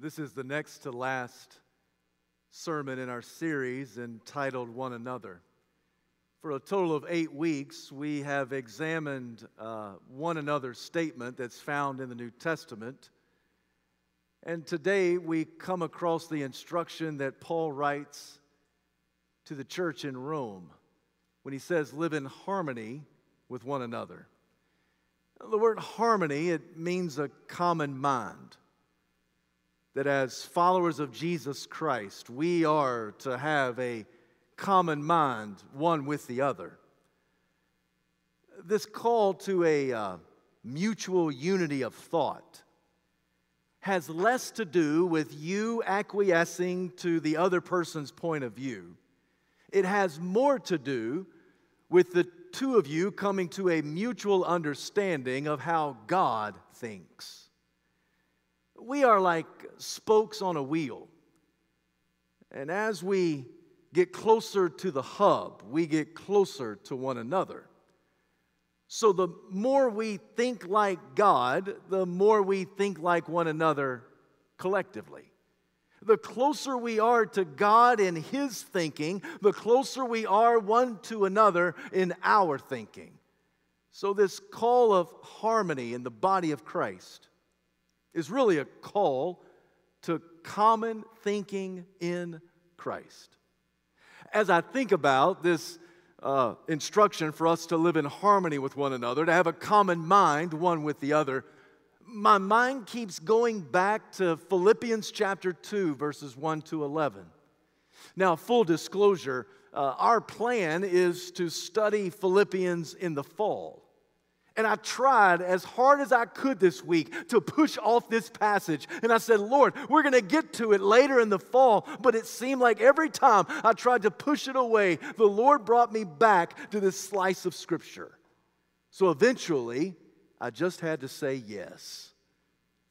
This is the next to last sermon in our series entitled One Another. For a total of eight weeks, we have examined uh, one another's statement that's found in the New Testament. And today we come across the instruction that Paul writes to the church in Rome when he says, Live in harmony with one another. The word harmony, it means a common mind that as followers of Jesus Christ, we are to have a common mind, one with the other. This call to a uh, mutual unity of thought has less to do with you acquiescing to the other person's point of view. It has more to do with the two of you coming to a mutual understanding of how God thinks. We are like spokes on a wheel. And as we get closer to the hub, we get closer to one another. So the more we think like God, the more we think like one another collectively. The closer we are to God in His thinking, the closer we are one to another in our thinking. So, this call of harmony in the body of Christ is really a call to common thinking in Christ. As I think about this uh, instruction for us to live in harmony with one another, to have a common mind one with the other, my mind keeps going back to Philippians chapter 2, verses 1 to 11. Now, full disclosure, uh, our plan is to study Philippians in the fall. And I tried as hard as I could this week to push off this passage. And I said, Lord, we're going to get to it later in the fall. But it seemed like every time I tried to push it away, the Lord brought me back to this slice of Scripture. So eventually, I just had to say yes.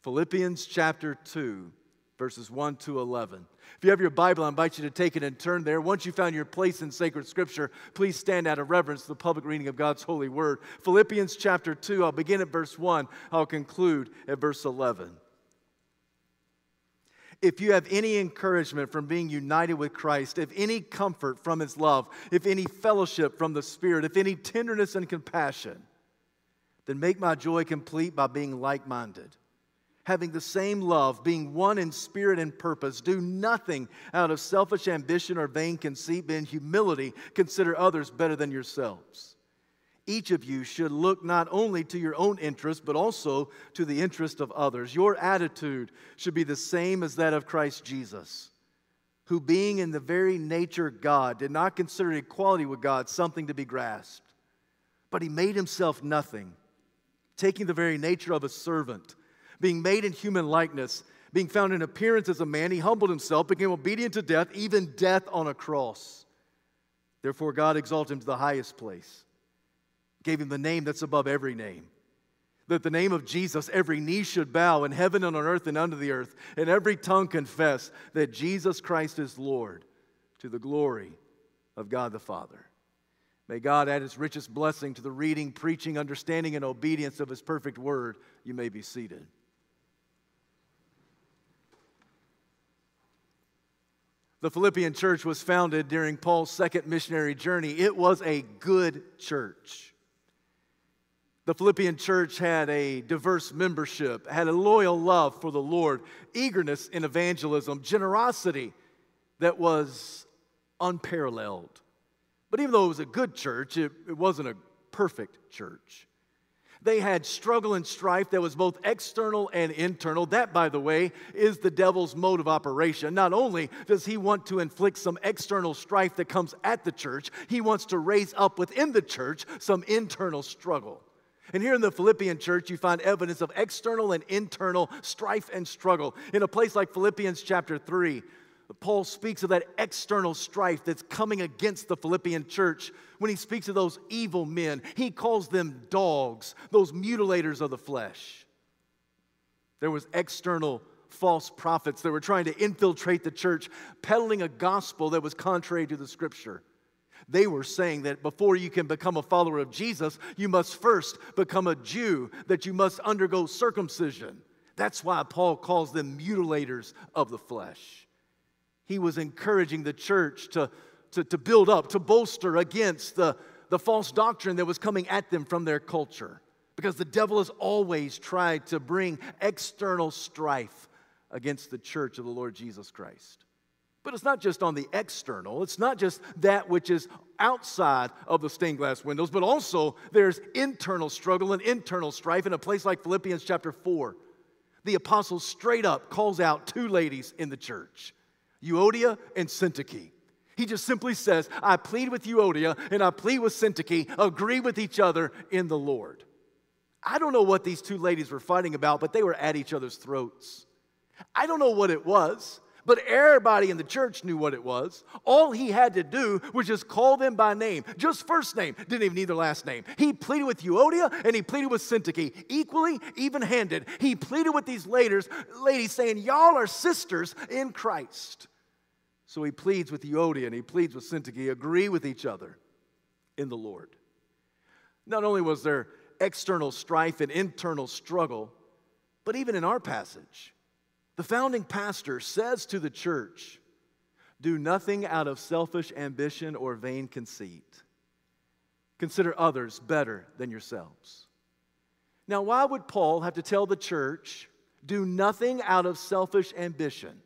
Philippians chapter 2, verses 1 to 11. If you have your Bible, I invite you to take it and turn there. Once you found your place in sacred scripture, please stand out of reverence to the public reading of God's holy word. Philippians chapter 2, I'll begin at verse 1, I'll conclude at verse 11. If you have any encouragement from being united with Christ, if any comfort from his love, if any fellowship from the Spirit, if any tenderness and compassion, then make my joy complete by being like minded having the same love, being one in spirit and purpose. Do nothing out of selfish ambition or vain conceit, but in humility consider others better than yourselves. Each of you should look not only to your own interest, but also to the interest of others. Your attitude should be the same as that of Christ Jesus, who, being in the very nature God, did not consider equality with God something to be grasped, but he made himself nothing, taking the very nature of a servant being made in human likeness, being found in appearance as a man, he humbled himself, became obedient to death, even death on a cross. Therefore, God exalted him to the highest place, gave him the name that's above every name. That the name of Jesus, every knee should bow in heaven and on earth and under the earth, and every tongue confess that Jesus Christ is Lord to the glory of God the Father. May God add his richest blessing to the reading, preaching, understanding, and obedience of his perfect word. You may be seated. The Philippian church was founded during Paul's second missionary journey. It was a good church. The Philippian church had a diverse membership, had a loyal love for the Lord, eagerness in evangelism, generosity that was unparalleled. But even though it was a good church, it, it wasn't a perfect church. They had struggle and strife that was both external and internal. That, by the way, is the devil's mode of operation. Not only does he want to inflict some external strife that comes at the church, he wants to raise up within the church some internal struggle. And here in the Philippian church, you find evidence of external and internal strife and struggle. In a place like Philippians chapter 3, Paul speaks of that external strife that's coming against the Philippian church when he speaks of those evil men. He calls them dogs, those mutilators of the flesh. There was external false prophets that were trying to infiltrate the church, peddling a gospel that was contrary to the scripture. They were saying that before you can become a follower of Jesus, you must first become a Jew, that you must undergo circumcision. That's why Paul calls them mutilators of the flesh. He was encouraging the church to, to, to build up, to bolster against the, the false doctrine that was coming at them from their culture. Because the devil has always tried to bring external strife against the church of the Lord Jesus Christ. But it's not just on the external, it's not just that which is outside of the stained glass windows, but also there's internal struggle and internal strife in a place like Philippians chapter 4. The apostle straight up calls out two ladies in the church Euodia and Syntyche. He just simply says, I plead with Euodia and I plead with Syntyche, agree with each other in the Lord. I don't know what these two ladies were fighting about, but they were at each other's throats. I don't know what it was, but everybody in the church knew what it was. All he had to do was just call them by name, just first name, didn't even need their last name. He pleaded with Euodia and he pleaded with Syntyche, equally even handed. He pleaded with these ladies, ladies saying, Y'all are sisters in Christ. So he pleads with Euodia and he pleads with Syntyche, agree with each other in the Lord. Not only was there external strife and internal struggle, but even in our passage, the founding pastor says to the church, Do nothing out of selfish ambition or vain conceit. Consider others better than yourselves. Now, why would Paul have to tell the church, Do nothing out of selfish ambition?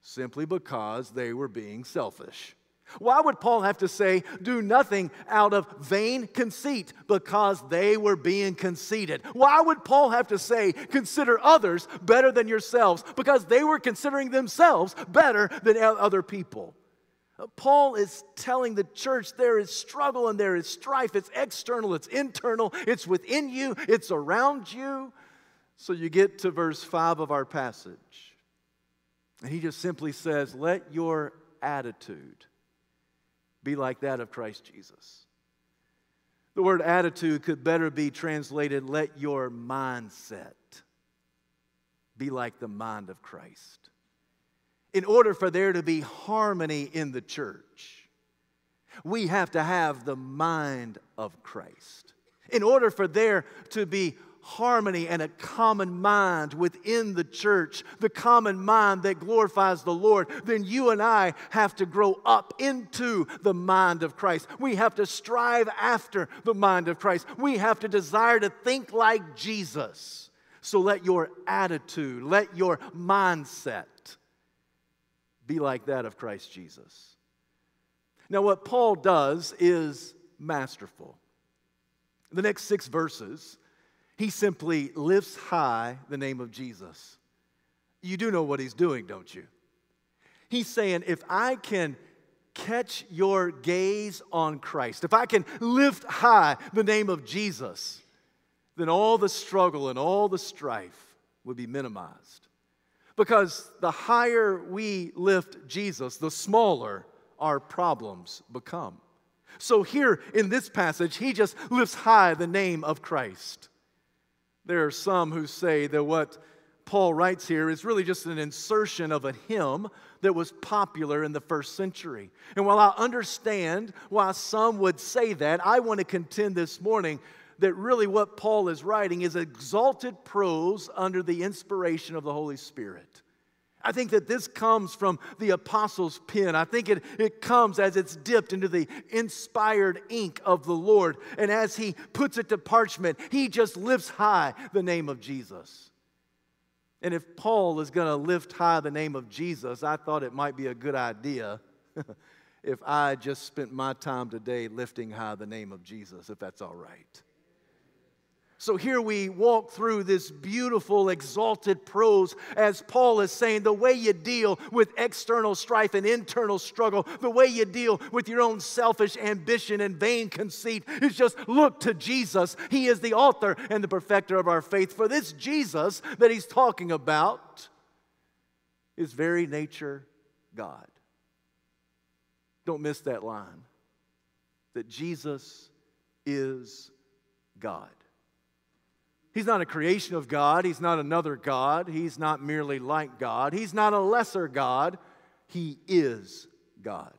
Simply because they were being selfish. Why would Paul have to say, do nothing out of vain conceit? Because they were being conceited. Why would Paul have to say, consider others better than yourselves? Because they were considering themselves better than other people. Paul is telling the church there is struggle and there is strife. It's external, it's internal, it's within you, it's around you. So you get to verse 5 of our passage. And he just simply says, Let your attitude be like that of Christ Jesus. The word attitude could better be translated let your mindset be like the mind of Christ. In order for there to be harmony in the church, we have to have the mind of Christ. In order for there to be harmony and a common mind within the church, the common mind that glorifies the Lord, then you and I have to grow up into the mind of Christ. We have to strive after the mind of Christ. We have to desire to think like Jesus. So let your attitude, let your mindset be like that of Christ Jesus. Now, what Paul does is masterful. The next six verses he simply lifts high the name of Jesus. You do know what he's doing, don't you? He's saying, if I can catch your gaze on Christ, if I can lift high the name of Jesus, then all the struggle and all the strife would be minimized. Because the higher we lift Jesus, the smaller our problems become. So, here in this passage, he just lifts high the name of Christ. There are some who say that what Paul writes here is really just an insertion of a hymn that was popular in the first century. And while I understand why some would say that, I want to contend this morning that really what Paul is writing is exalted prose under the inspiration of the Holy Spirit. I think that this comes from the apostles' pen. I think it, it comes as it's dipped into the inspired ink of the Lord. And as he puts it to parchment, he just lifts high the name of Jesus. And if Paul is going to lift high the name of Jesus, I thought it might be a good idea if I just spent my time today lifting high the name of Jesus, if that's all right. So here we walk through this beautiful, exalted prose as Paul is saying the way you deal with external strife and internal struggle, the way you deal with your own selfish ambition and vain conceit is just look to Jesus. He is the author and the perfecter of our faith. For this Jesus that he's talking about is very nature God. Don't miss that line that Jesus is God. He's not a creation of God. He's not another God. He's not merely like God. He's not a lesser God. He is God.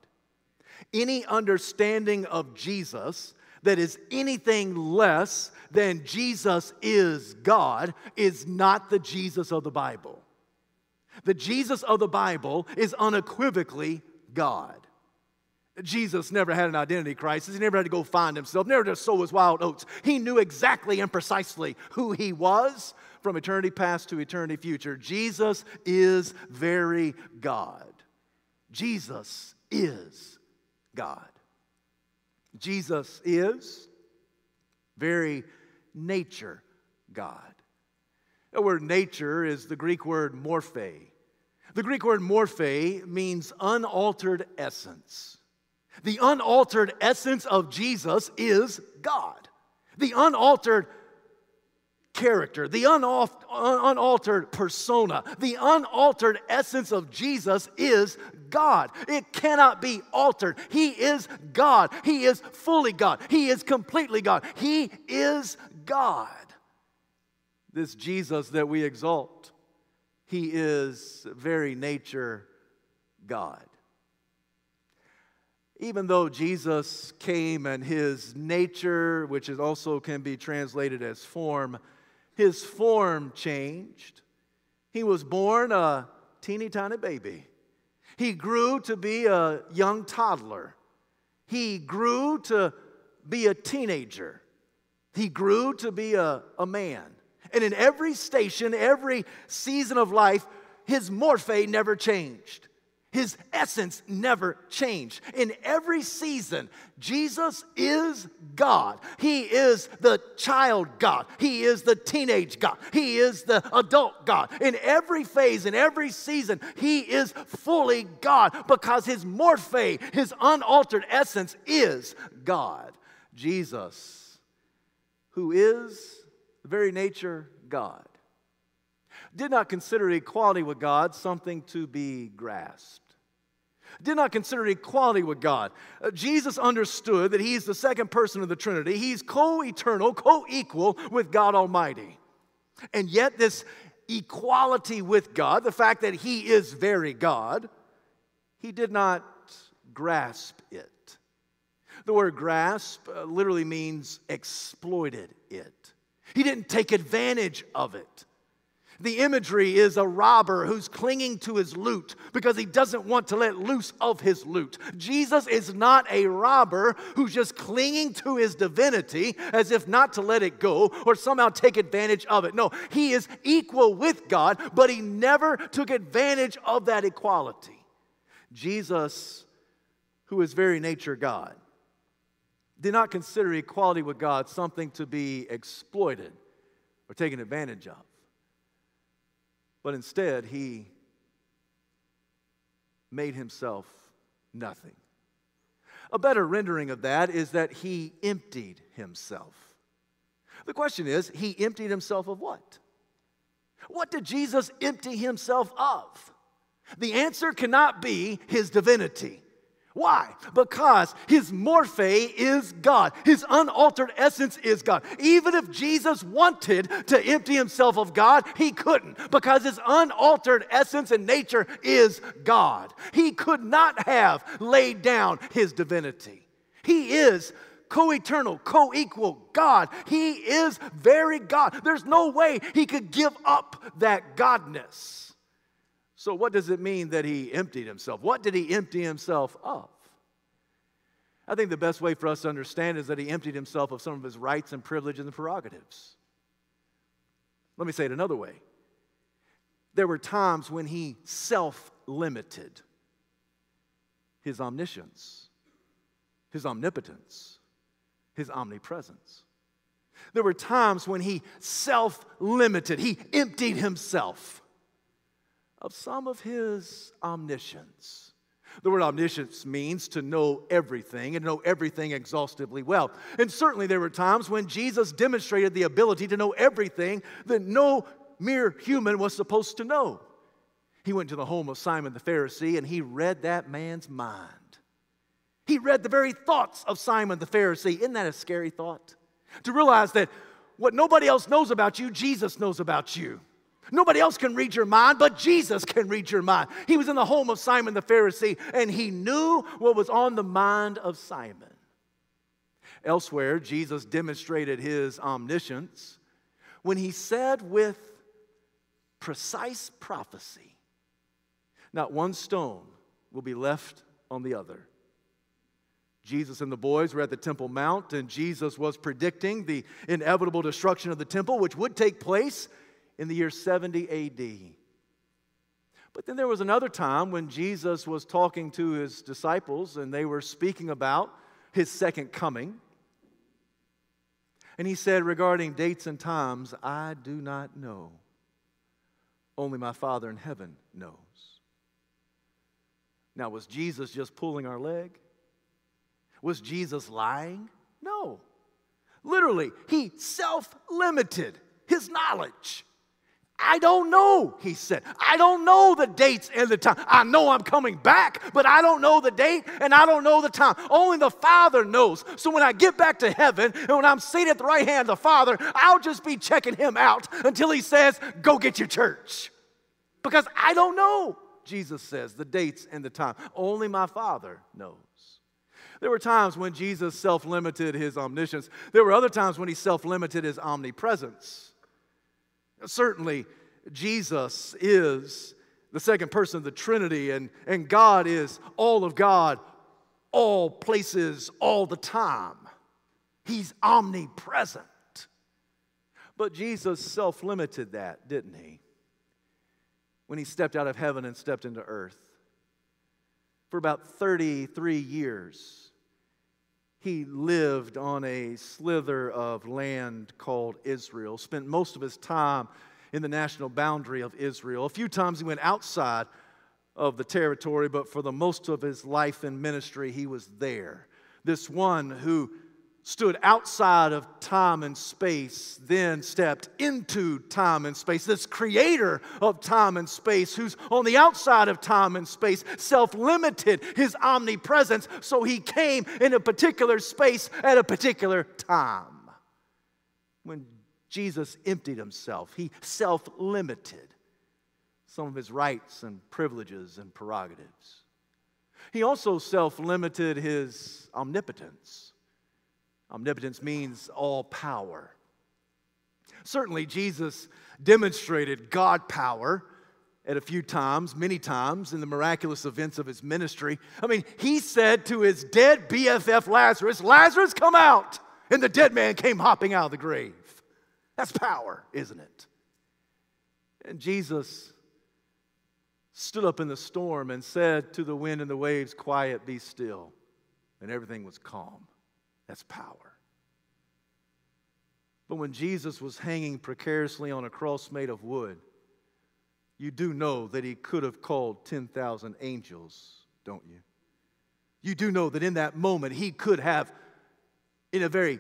Any understanding of Jesus that is anything less than Jesus is God is not the Jesus of the Bible. The Jesus of the Bible is unequivocally God. Jesus never had an identity crisis. He never had to go find himself, never to sow his wild oats. He knew exactly and precisely who he was from eternity past to eternity future. Jesus is very God. Jesus is God. Jesus is very nature God. The word nature is the Greek word morphe. The Greek word morphe means unaltered essence. The unaltered essence of Jesus is God. The unaltered character, the unaltered persona, the unaltered essence of Jesus is God. It cannot be altered. He is God. He is fully God. He is completely God. He is God. This Jesus that we exalt, He is very nature God. Even though Jesus came and his nature, which is also can be translated as form, his form changed. He was born a teeny tiny baby. He grew to be a young toddler. He grew to be a teenager. He grew to be a, a man. And in every station, every season of life, his morphe never changed. His essence never changed. In every season, Jesus is God. He is the child God. He is the teenage God. He is the adult God. In every phase, in every season, He is fully God because His morphe, His unaltered essence, is God. Jesus, who is the very nature God, did not consider equality with God something to be grasped did not consider equality with God. Uh, Jesus understood that He's the second person of the Trinity. He's co eternal, co equal with God Almighty. And yet, this equality with God, the fact that He is very God, He did not grasp it. The word grasp uh, literally means exploited it. He didn't take advantage of it. The imagery is a robber who's clinging to his loot because he doesn't want to let loose of his loot. Jesus is not a robber who's just clinging to his divinity as if not to let it go or somehow take advantage of it. No, he is equal with God, but he never took advantage of that equality. Jesus, who is very nature God, did not consider equality with God something to be exploited or taken advantage of. But instead, he made himself nothing. A better rendering of that is that he emptied himself. The question is, he emptied himself of what? What did Jesus empty himself of? The answer cannot be his divinity. Why? Because his morphe is God. His unaltered essence is God. Even if Jesus wanted to empty himself of God, he couldn't because his unaltered essence and nature is God. He could not have laid down his divinity. He is co eternal, co equal God. He is very God. There's no way he could give up that godness. So, what does it mean that he emptied himself? What did he empty himself of? I think the best way for us to understand is that he emptied himself of some of his rights and privileges and prerogatives. Let me say it another way. There were times when he self limited his omniscience, his omnipotence, his omnipresence. There were times when he self limited, he emptied himself of some of his omniscience. The word omniscience means to know everything and know everything exhaustively well. And certainly there were times when Jesus demonstrated the ability to know everything that no mere human was supposed to know. He went to the home of Simon the Pharisee and he read that man's mind. He read the very thoughts of Simon the Pharisee. Isn't that a scary thought? To realize that what nobody else knows about you, Jesus knows about you. Nobody else can read your mind, but Jesus can read your mind. He was in the home of Simon the Pharisee, and he knew what was on the mind of Simon. Elsewhere, Jesus demonstrated his omniscience when he said with precise prophecy, Not one stone will be left on the other. Jesus and the boys were at the Temple Mount, and Jesus was predicting the inevitable destruction of the temple, which would take place in the year 70 AD. But then there was another time when Jesus was talking to his disciples, and they were speaking about his second coming. And he said, regarding dates and times, I do not know. Only my Father in heaven knows. Now, was Jesus just pulling our leg? Was Jesus lying? No. Literally, he self limited his knowledge. I don't know, he said. I don't know the dates and the time. I know I'm coming back, but I don't know the date and I don't know the time. Only the Father knows. So when I get back to heaven and when I'm seated at the right hand of the Father, I'll just be checking him out until he says, Go get your church. Because I don't know, Jesus says, the dates and the time. Only my Father knows. There were times when Jesus self limited his omniscience, there were other times when he self limited his omnipresence. Certainly, Jesus is the second person of the Trinity, and, and God is all of God, all places, all the time. He's omnipresent. But Jesus self limited that, didn't he? When he stepped out of heaven and stepped into earth. For about 33 years, he lived on a slither of land called Israel, spent most of his time in the national boundary of Israel. A few times he went outside of the territory, but for the most of his life and ministry, he was there. This one who stood outside of time and space, then stepped into time and space. This creator of time and space, who's on the outside of time and space, self limited his omnipresence, so he came in a particular space at a particular time. When Jesus emptied himself, he self limited some of his rights and privileges and prerogatives. He also self limited his omnipotence. Omnipotence means all power. Certainly, Jesus demonstrated God power at a few times, many times, in the miraculous events of his ministry. I mean, he said to his dead BFF Lazarus, Lazarus, come out! And the dead man came hopping out of the grave. That's power, isn't it? And Jesus stood up in the storm and said to the wind and the waves, Quiet, be still. And everything was calm. That's power. But when Jesus was hanging precariously on a cross made of wood, you do know that he could have called 10,000 angels, don't you? You do know that in that moment he could have, in a very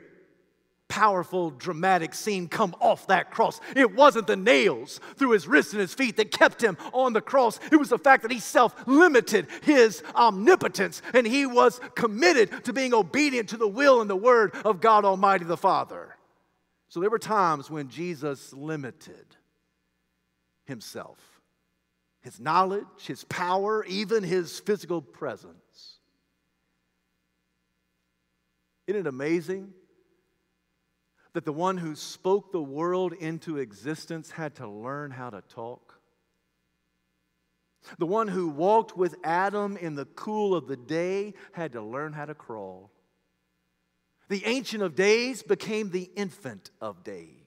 powerful, dramatic scene come off that cross. It wasn't the nails through his wrists and his feet that kept him on the cross. It was the fact that he self limited his omnipotence and he was committed to being obedient to the will and the word of God Almighty the Father. So there were times when Jesus limited himself, his knowledge, his power, even his physical presence. Isn't it amazing that the one who spoke the world into existence had to learn how to talk? The one who walked with Adam in the cool of the day had to learn how to crawl. The Ancient of Days became the Infant of Days.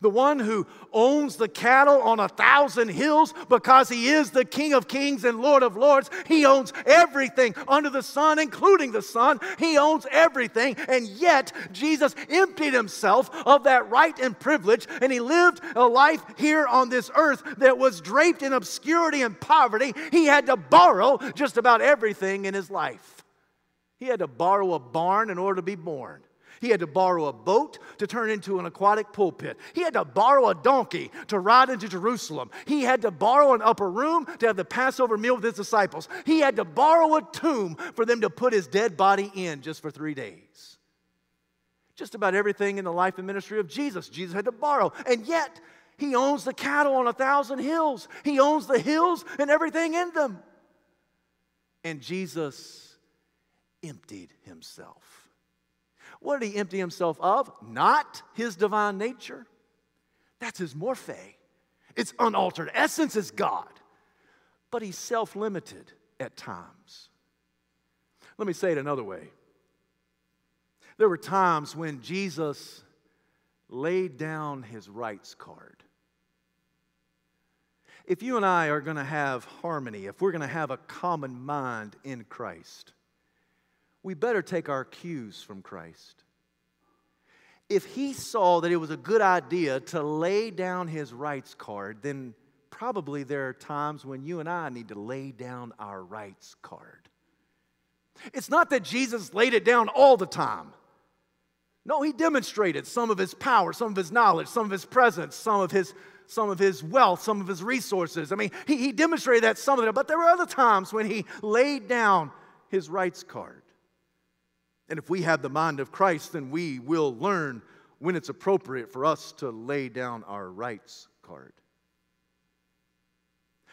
The one who owns the cattle on a thousand hills because he is the King of Kings and Lord of Lords. He owns everything under the sun, including the sun. He owns everything. And yet, Jesus emptied himself of that right and privilege, and he lived a life here on this earth that was draped in obscurity and poverty. He had to borrow just about everything in his life. He had to borrow a barn in order to be born. He had to borrow a boat to turn into an aquatic pulpit. He had to borrow a donkey to ride into Jerusalem. He had to borrow an upper room to have the Passover meal with his disciples. He had to borrow a tomb for them to put his dead body in just for three days. Just about everything in the life and ministry of Jesus, Jesus had to borrow. And yet, he owns the cattle on a thousand hills, he owns the hills and everything in them. And Jesus emptied himself. What did he empty himself of? Not his divine nature. That's his morphe. Its unaltered essence is God. But he's self limited at times. Let me say it another way. There were times when Jesus laid down his rights card. If you and I are going to have harmony, if we're going to have a common mind in Christ, we better take our cues from Christ. If he saw that it was a good idea to lay down his rights card, then probably there are times when you and I need to lay down our rights card. It's not that Jesus laid it down all the time. No, he demonstrated some of his power, some of his knowledge, some of his presence, some of his some of his wealth, some of his resources. I mean, he, he demonstrated that some of it, but there were other times when he laid down his rights card. And if we have the mind of Christ, then we will learn when it's appropriate for us to lay down our rights card.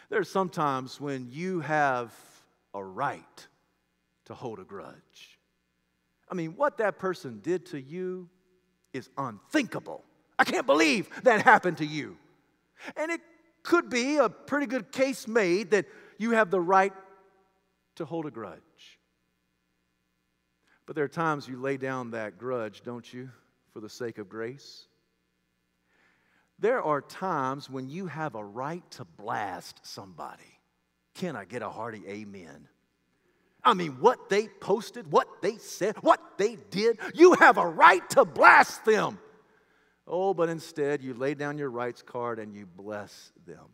There are some times when you have a right to hold a grudge. I mean, what that person did to you is unthinkable. I can't believe that happened to you. And it could be a pretty good case made that you have the right to hold a grudge. But there are times you lay down that grudge, don't you, for the sake of grace? There are times when you have a right to blast somebody. Can I get a hearty amen? I mean, what they posted, what they said, what they did, you have a right to blast them. Oh, but instead, you lay down your rights card and you bless them.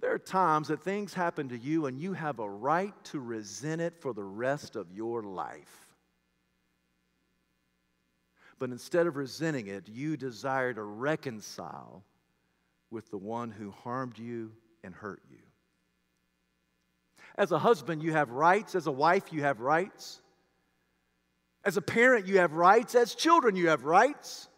There are times that things happen to you and you have a right to resent it for the rest of your life. But instead of resenting it, you desire to reconcile with the one who harmed you and hurt you. As a husband, you have rights. As a wife, you have rights. As a parent, you have rights. As children, you have rights.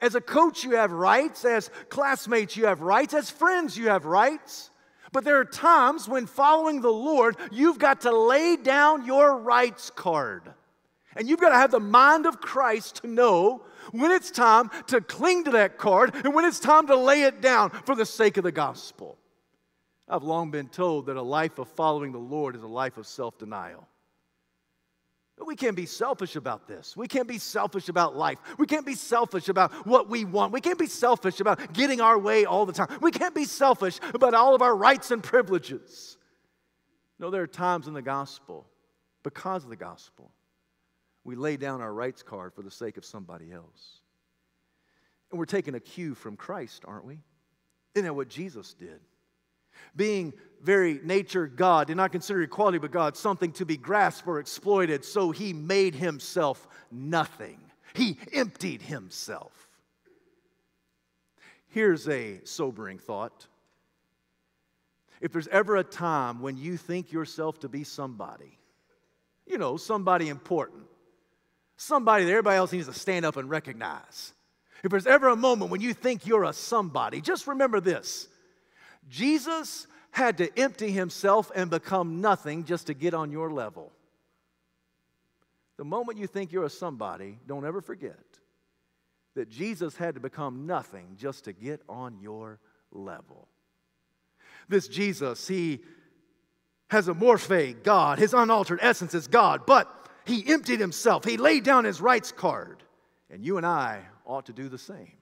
As a coach, you have rights. As classmates, you have rights. As friends, you have rights. But there are times when following the Lord, you've got to lay down your rights card. And you've got to have the mind of Christ to know when it's time to cling to that card and when it's time to lay it down for the sake of the gospel. I've long been told that a life of following the Lord is a life of self denial. We can't be selfish about this. We can't be selfish about life. We can't be selfish about what we want. We can't be selfish about getting our way all the time. We can't be selfish about all of our rights and privileges. No, there are times in the gospel, because of the gospel, we lay down our rights card for the sake of somebody else. And we're taking a cue from Christ, aren't we? Isn't that what Jesus did? Being very nature God, did not consider equality but God something to be grasped or exploited, so he made himself nothing. He emptied himself. Here's a sobering thought. If there's ever a time when you think yourself to be somebody, you know, somebody important, somebody that everybody else needs to stand up and recognize, if there's ever a moment when you think you're a somebody, just remember this Jesus had to empty himself and become nothing just to get on your level. The moment you think you're a somebody, don't ever forget that Jesus had to become nothing just to get on your level. This Jesus, he has a morphe, God. His unaltered essence is God, but he emptied himself. He laid down his rights card. And you and I ought to do the same.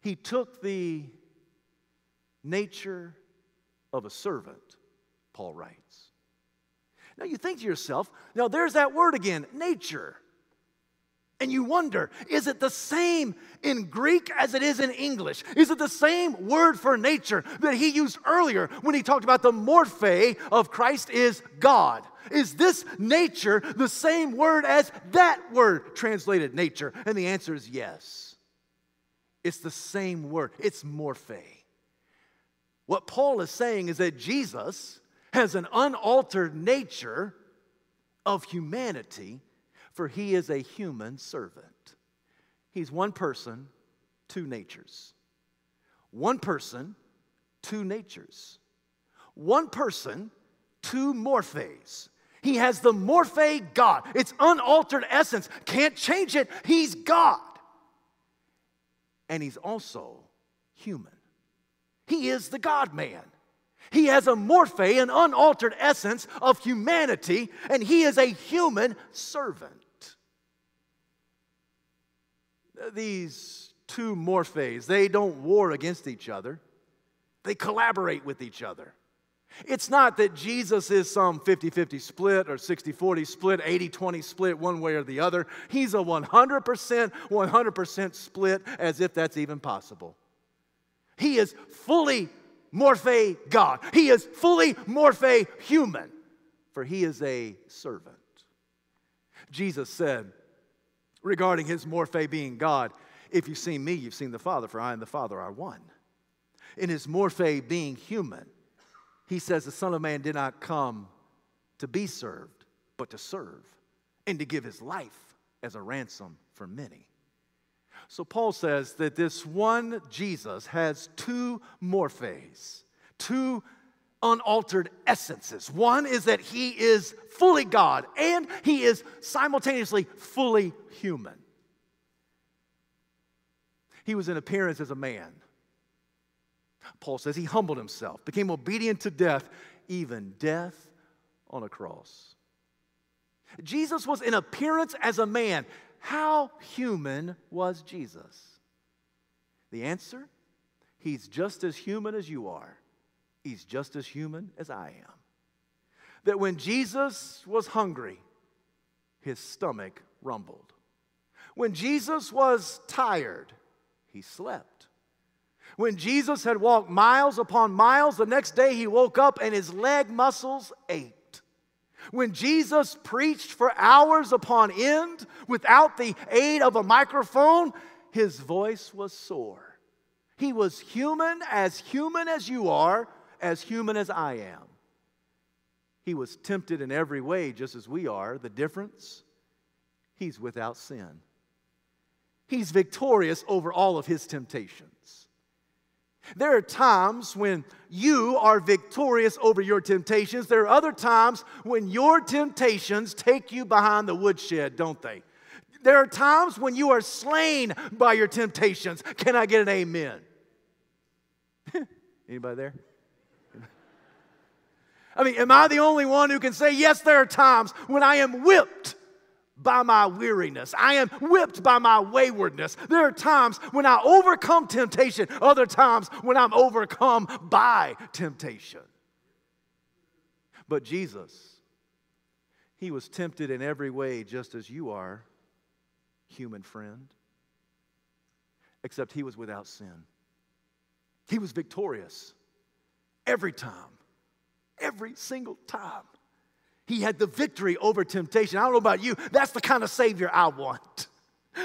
He took the nature of a servant, Paul writes. Now you think to yourself, now there's that word again, nature. And you wonder, is it the same in Greek as it is in English? Is it the same word for nature that he used earlier when he talked about the morphe of Christ is God? Is this nature the same word as that word translated nature? And the answer is yes. It's the same word, it's morphe. What Paul is saying is that Jesus has an unaltered nature of humanity, for he is a human servant. He's one person, two natures. One person, two natures. One person, two morphes. He has the morphe God. It's unaltered essence. Can't change it. He's God. And he's also human. He is the God man. He has a morphe, an unaltered essence of humanity, and he is a human servant. These two morphes, they don't war against each other, they collaborate with each other. It's not that Jesus is some 50 50 split or 60 40 split, 80 20 split, one way or the other. He's a 100% 100% split, as if that's even possible. He is fully morphe God, He is fully morphe human, for He is a servant. Jesus said regarding His morphe being God, if you've seen me, you've seen the Father, for I and the Father are one. In His morphe being human, he says the Son of Man did not come to be served, but to serve and to give his life as a ransom for many. So Paul says that this one Jesus has two morphes, two unaltered essences. One is that he is fully God and he is simultaneously fully human. He was in appearance as a man. Paul says he humbled himself, became obedient to death, even death on a cross. Jesus was in appearance as a man. How human was Jesus? The answer He's just as human as you are. He's just as human as I am. That when Jesus was hungry, his stomach rumbled. When Jesus was tired, he slept. When Jesus had walked miles upon miles, the next day he woke up and his leg muscles ached. When Jesus preached for hours upon end without the aid of a microphone, his voice was sore. He was human, as human as you are, as human as I am. He was tempted in every way, just as we are. The difference, he's without sin. He's victorious over all of his temptations. There are times when you are victorious over your temptations. There are other times when your temptations take you behind the woodshed, don't they? There are times when you are slain by your temptations. Can I get an amen? Anybody there? I mean, am I the only one who can say, yes, there are times when I am whipped by my weariness. I am whipped by my waywardness. There are times when I overcome temptation, other times when I'm overcome by temptation. But Jesus, He was tempted in every way just as you are, human friend, except He was without sin. He was victorious every time, every single time. He had the victory over temptation. I don't know about you, that's the kind of Savior I want.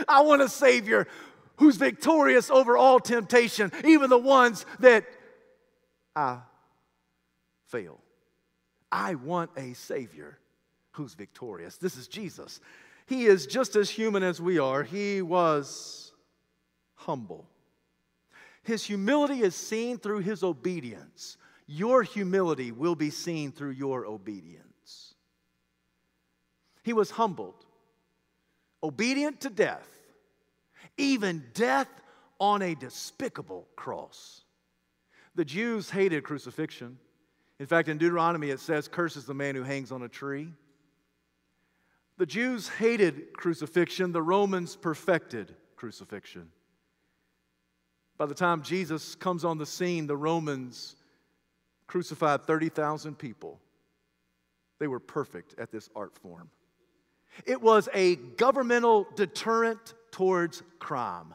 I want a Savior who's victorious over all temptation, even the ones that I fail. I want a Savior who's victorious. This is Jesus. He is just as human as we are. He was humble. His humility is seen through his obedience. Your humility will be seen through your obedience. He was humbled, obedient to death, even death on a despicable cross. The Jews hated crucifixion. In fact, in Deuteronomy it says, Curses the man who hangs on a tree. The Jews hated crucifixion, the Romans perfected crucifixion. By the time Jesus comes on the scene, the Romans crucified 30,000 people. They were perfect at this art form. It was a governmental deterrent towards crime.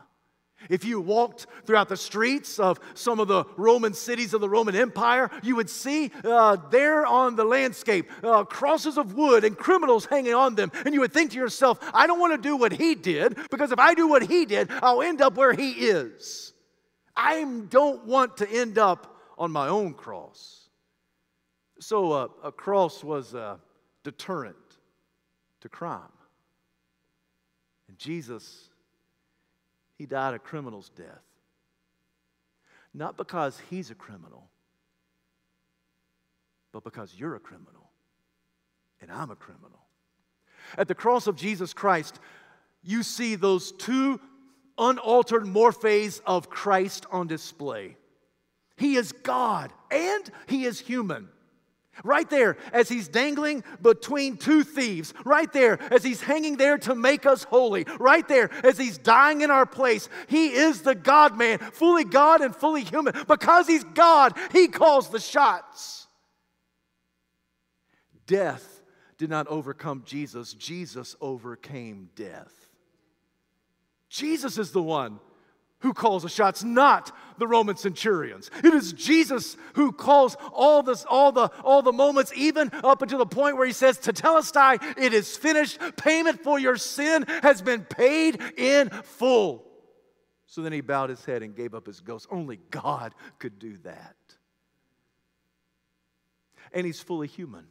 If you walked throughout the streets of some of the Roman cities of the Roman Empire, you would see uh, there on the landscape uh, crosses of wood and criminals hanging on them. And you would think to yourself, I don't want to do what he did, because if I do what he did, I'll end up where he is. I don't want to end up on my own cross. So uh, a cross was a deterrent to crime. And Jesus, he died a criminal's death. Not because he's a criminal, but because you're a criminal and I'm a criminal. At the cross of Jesus Christ, you see those two unaltered morphes of Christ on display. He is God and He is human. Right there, as he's dangling between two thieves, right there, as he's hanging there to make us holy, right there, as he's dying in our place, he is the God man, fully God and fully human. Because he's God, he calls the shots. Death did not overcome Jesus, Jesus overcame death. Jesus is the one who calls the shots, not the Roman centurions. It is Jesus who calls all this, all the, all the moments, even up until the point where he says, Tetelestai, it is finished. Payment for your sin has been paid in full. So then he bowed his head and gave up his ghost. Only God could do that. And he's fully human.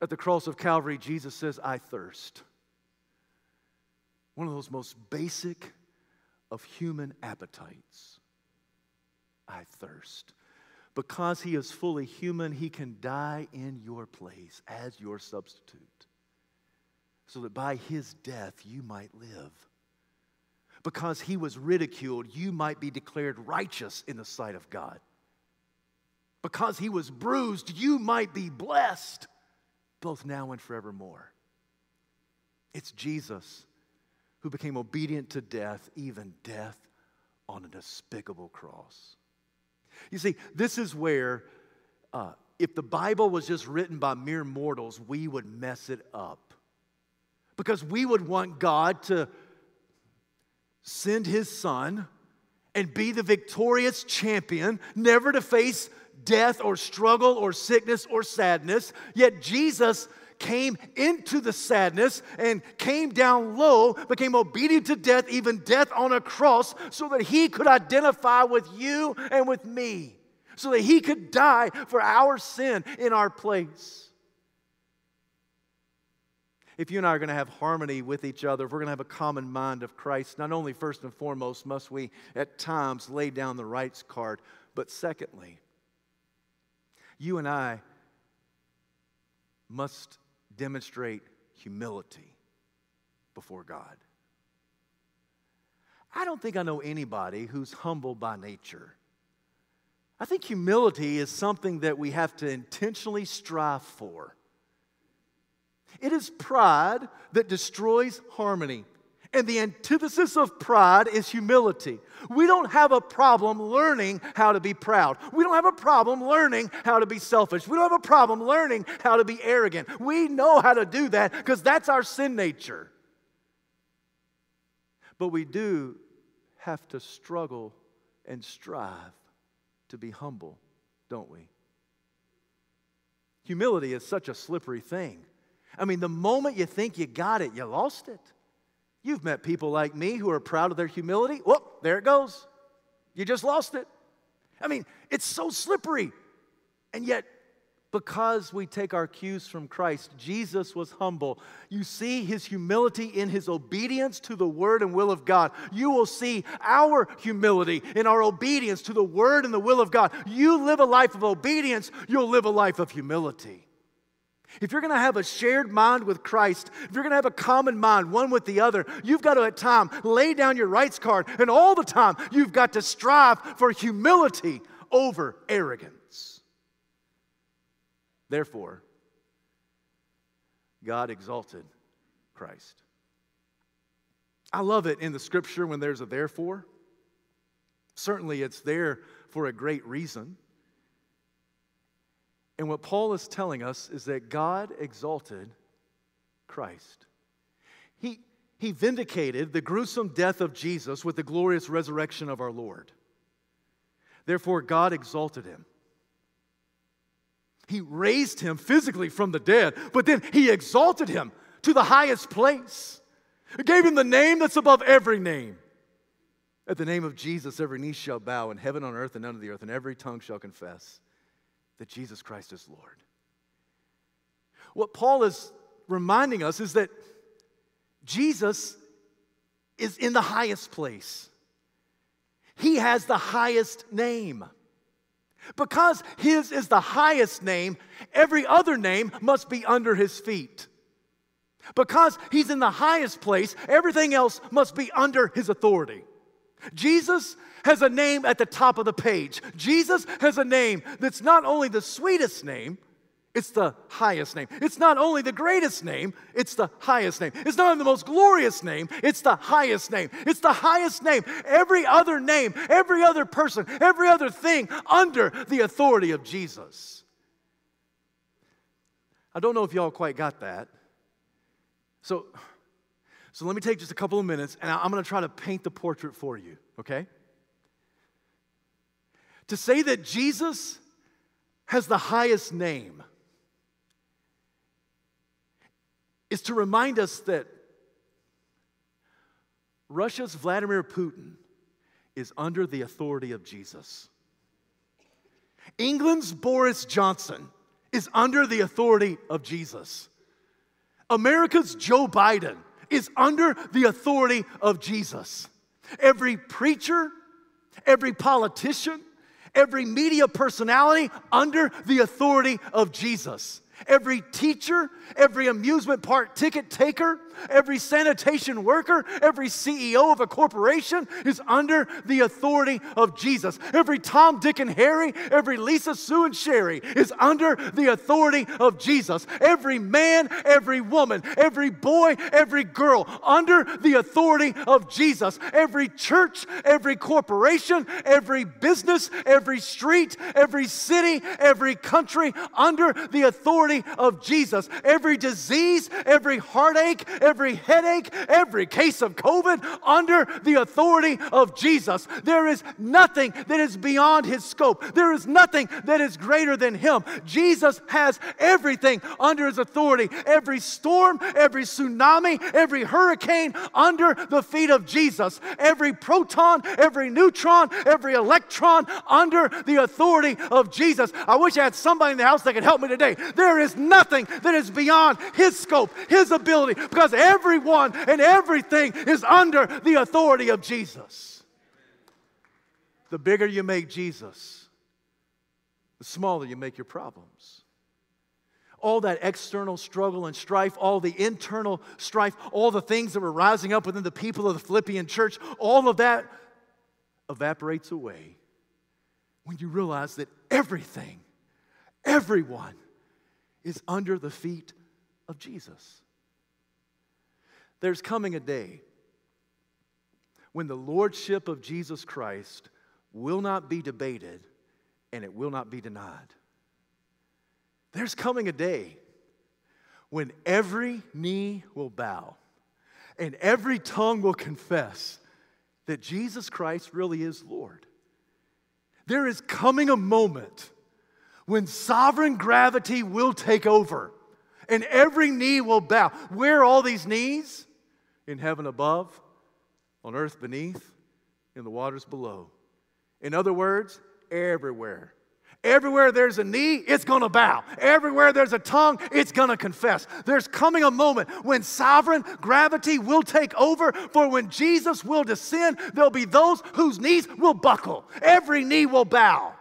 At the cross of Calvary, Jesus says, I thirst. One of those most basic of human appetites. I thirst. Because he is fully human, he can die in your place as your substitute, so that by his death you might live. Because he was ridiculed, you might be declared righteous in the sight of God. Because he was bruised, you might be blessed, both now and forevermore. It's Jesus who became obedient to death, even death on a despicable cross. You see, this is where, uh, if the Bible was just written by mere mortals, we would mess it up. Because we would want God to send his son and be the victorious champion, never to face death or struggle or sickness or sadness. Yet Jesus came into the sadness and came down low, became obedient to death, even death on a cross, so that he could identify with you and with me, so that he could die for our sin in our place. If you and I are going to have harmony with each other, if we're going to have a common mind of Christ, not only first and foremost must we at times lay down the rights card, but secondly, you and I must demonstrate humility before God. I don't think I know anybody who's humble by nature. I think humility is something that we have to intentionally strive for. It is pride that destroys harmony. And the antithesis of pride is humility. We don't have a problem learning how to be proud. We don't have a problem learning how to be selfish. We don't have a problem learning how to be arrogant. We know how to do that because that's our sin nature. But we do have to struggle and strive to be humble, don't we? Humility is such a slippery thing. I mean, the moment you think you got it, you lost it. You've met people like me who are proud of their humility. Whoop, there it goes. You just lost it. I mean, it's so slippery. And yet, because we take our cues from Christ, Jesus was humble. You see his humility in his obedience to the word and will of God. You will see our humility in our obedience to the word and the will of God. You live a life of obedience, you'll live a life of humility. If you're going to have a shared mind with Christ, if you're going to have a common mind, one with the other, you've got to at time lay down your rights card, and all the time you've got to strive for humility over arrogance. Therefore, God exalted Christ. I love it in the scripture when there's a therefore. Certainly, it's there for a great reason. And what Paul is telling us is that God exalted Christ. He, he vindicated the gruesome death of Jesus with the glorious resurrection of our Lord. Therefore, God exalted him. He raised him physically from the dead, but then he exalted him to the highest place. He gave him the name that's above every name. At the name of Jesus, every knee shall bow in heaven, on earth, and under the earth, and every tongue shall confess that Jesus Christ is Lord. What Paul is reminding us is that Jesus is in the highest place. He has the highest name. Because his is the highest name, every other name must be under his feet. Because he's in the highest place, everything else must be under his authority. Jesus has a name at the top of the page. Jesus has a name that's not only the sweetest name, it's the highest name. It's not only the greatest name, it's the highest name. It's not only the most glorious name, it's the highest name. It's the highest name. Every other name, every other person, every other thing under the authority of Jesus. I don't know if y'all quite got that. So, so let me take just a couple of minutes and I'm going to try to paint the portrait for you, okay? To say that Jesus has the highest name is to remind us that Russia's Vladimir Putin is under the authority of Jesus. England's Boris Johnson is under the authority of Jesus. America's Joe Biden is under the authority of Jesus. Every preacher, every politician, every media personality under the authority of Jesus. Every teacher, every amusement park ticket taker, every sanitation worker, every CEO of a corporation is under the authority of Jesus. Every Tom, Dick, and Harry, every Lisa, Sue, and Sherry is under the authority of Jesus. Every man, every woman, every boy, every girl under the authority of Jesus. Every church, every corporation, every business, every street, every city, every country under the authority of Jesus. Every disease, every heartache, every headache, every case of COVID under the authority of Jesus. There is nothing that is beyond his scope, there is nothing that is greater than him. Jesus has everything under his authority. Every storm, every tsunami, every hurricane under the feet of Jesus. Every proton, every neutron, every electron under the authority of Jesus. I wish I had somebody in the house that could help me today. There is nothing that is beyond his scope, his ability, because everyone and everything is under the authority of Jesus. The bigger you make Jesus, the smaller you make your problems. All that external struggle and strife, all the internal strife, all the things that were rising up within the people of the Philippian church, all of that evaporates away when you realize that everything, everyone is under the feet of Jesus. There's coming a day when the lordship of Jesus Christ will not be debated and it will not be denied. There's coming a day when every knee will bow and every tongue will confess that Jesus Christ really is Lord. There is coming a moment when sovereign gravity will take over and every knee will bow. Where are all these knees? In heaven above, on earth beneath, in the waters below. In other words, everywhere. Everywhere there's a knee, it's gonna bow. Everywhere there's a tongue, it's gonna confess. There's coming a moment when sovereign gravity will take over, for when Jesus will descend, there'll be those whose knees will buckle. Every knee will bow.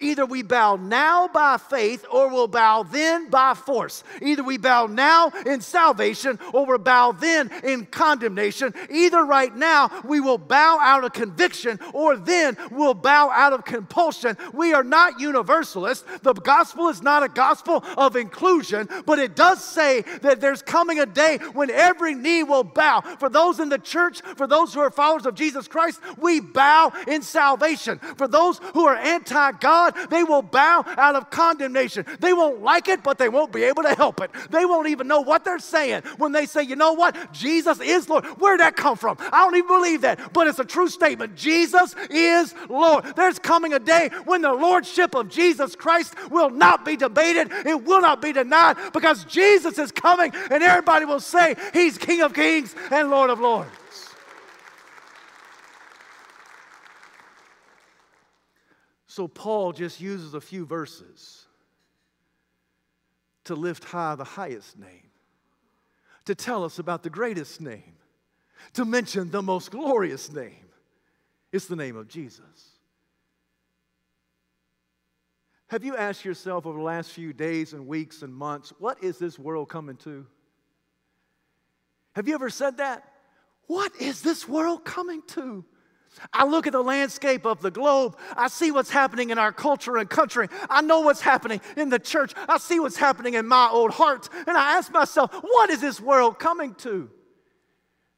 Either we bow now by faith or we'll bow then by force. Either we bow now in salvation or we'll bow then in condemnation. Either right now we will bow out of conviction or then we'll bow out of compulsion. We are not universalists. The gospel is not a gospel of inclusion, but it does say that there's coming a day when every knee will bow. For those in the church, for those who are followers of Jesus Christ, we bow in salvation. For those who are anti God, God, they will bow out of condemnation. They won't like it, but they won't be able to help it. They won't even know what they're saying when they say, you know what? Jesus is Lord. Where'd that come from? I don't even believe that, but it's a true statement. Jesus is Lord. There's coming a day when the Lordship of Jesus Christ will not be debated, it will not be denied because Jesus is coming and everybody will say, He's King of Kings and Lord of Lords. So Paul just uses a few verses to lift high the highest name, to tell us about the greatest name, to mention the most glorious name. It's the name of Jesus. Have you asked yourself over the last few days and weeks and months, what is this world coming to? Have you ever said that? What is this world coming to? I look at the landscape of the globe. I see what's happening in our culture and country. I know what's happening in the church. I see what's happening in my old heart. And I ask myself, what is this world coming to?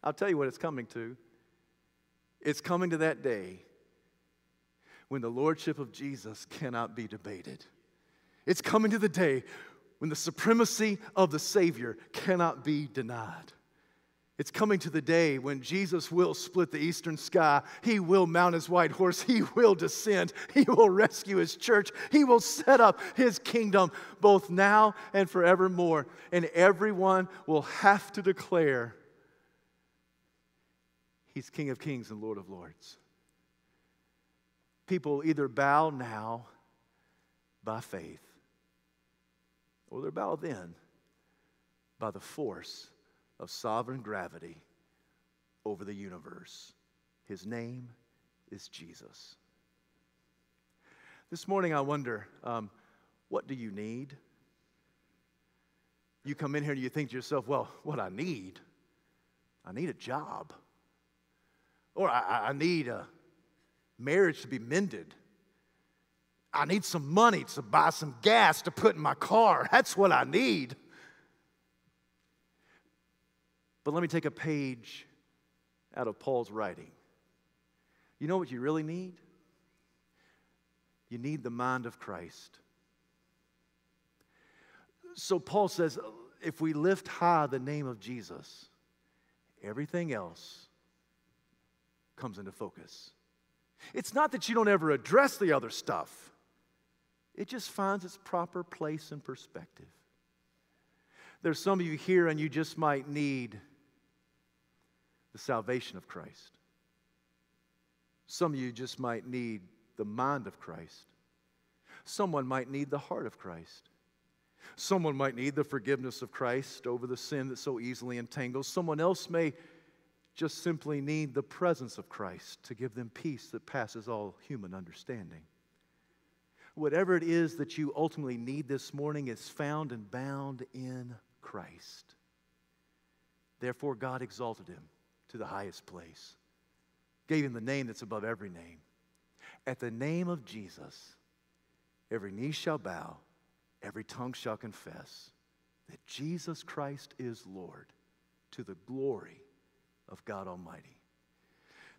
I'll tell you what it's coming to. It's coming to that day when the lordship of Jesus cannot be debated. It's coming to the day when the supremacy of the Savior cannot be denied. It's coming to the day when Jesus will split the eastern sky. He will mount his white horse. He will descend. He will rescue his church. He will set up his kingdom both now and forevermore. And everyone will have to declare he's King of kings and Lord of lords people either bow now by faith or they bow then by the force of sovereign gravity over the universe. His name is Jesus. This morning, I wonder um, what do you need? You come in here and you think to yourself, well, what I need, I need a job. Or I, I need a, marriage to be mended. I need some money to buy some gas to put in my car. That's what I need. But let me take a page out of Paul's writing. You know what you really need? You need the mind of Christ. So Paul says if we lift high the name of Jesus, everything else comes into focus. It's not that you don't ever address the other stuff, it just finds its proper place and perspective. There's some of you here, and you just might need the salvation of Christ. Some of you just might need the mind of Christ. Someone might need the heart of Christ. Someone might need the forgiveness of Christ over the sin that so easily entangles. Someone else may just simply need the presence of Christ to give them peace that passes all human understanding. Whatever it is that you ultimately need this morning is found and bound in Christ. Therefore, God exalted him to the highest place, gave him the name that's above every name. At the name of Jesus, every knee shall bow, every tongue shall confess that Jesus Christ is Lord to the glory of God Almighty.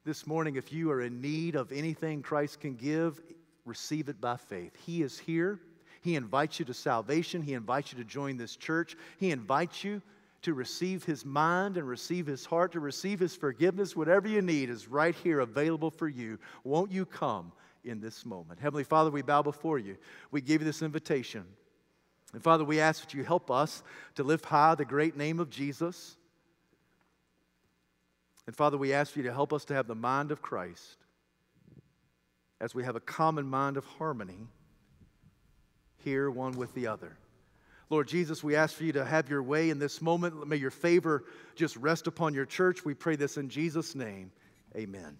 This morning, if you are in need of anything Christ can give, receive it by faith. He is here. He invites you to salvation. He invites you to join this church. He invites you to receive His mind and receive His heart, to receive His forgiveness. Whatever you need is right here available for you. Won't you come in this moment? Heavenly Father, we bow before you. We give you this invitation. And Father, we ask that you help us to lift high the great name of Jesus. And Father, we ask you to help us to have the mind of Christ as we have a common mind of harmony here one with the other. Lord Jesus, we ask for you to have your way in this moment. May your favor just rest upon your church. We pray this in Jesus' name. Amen.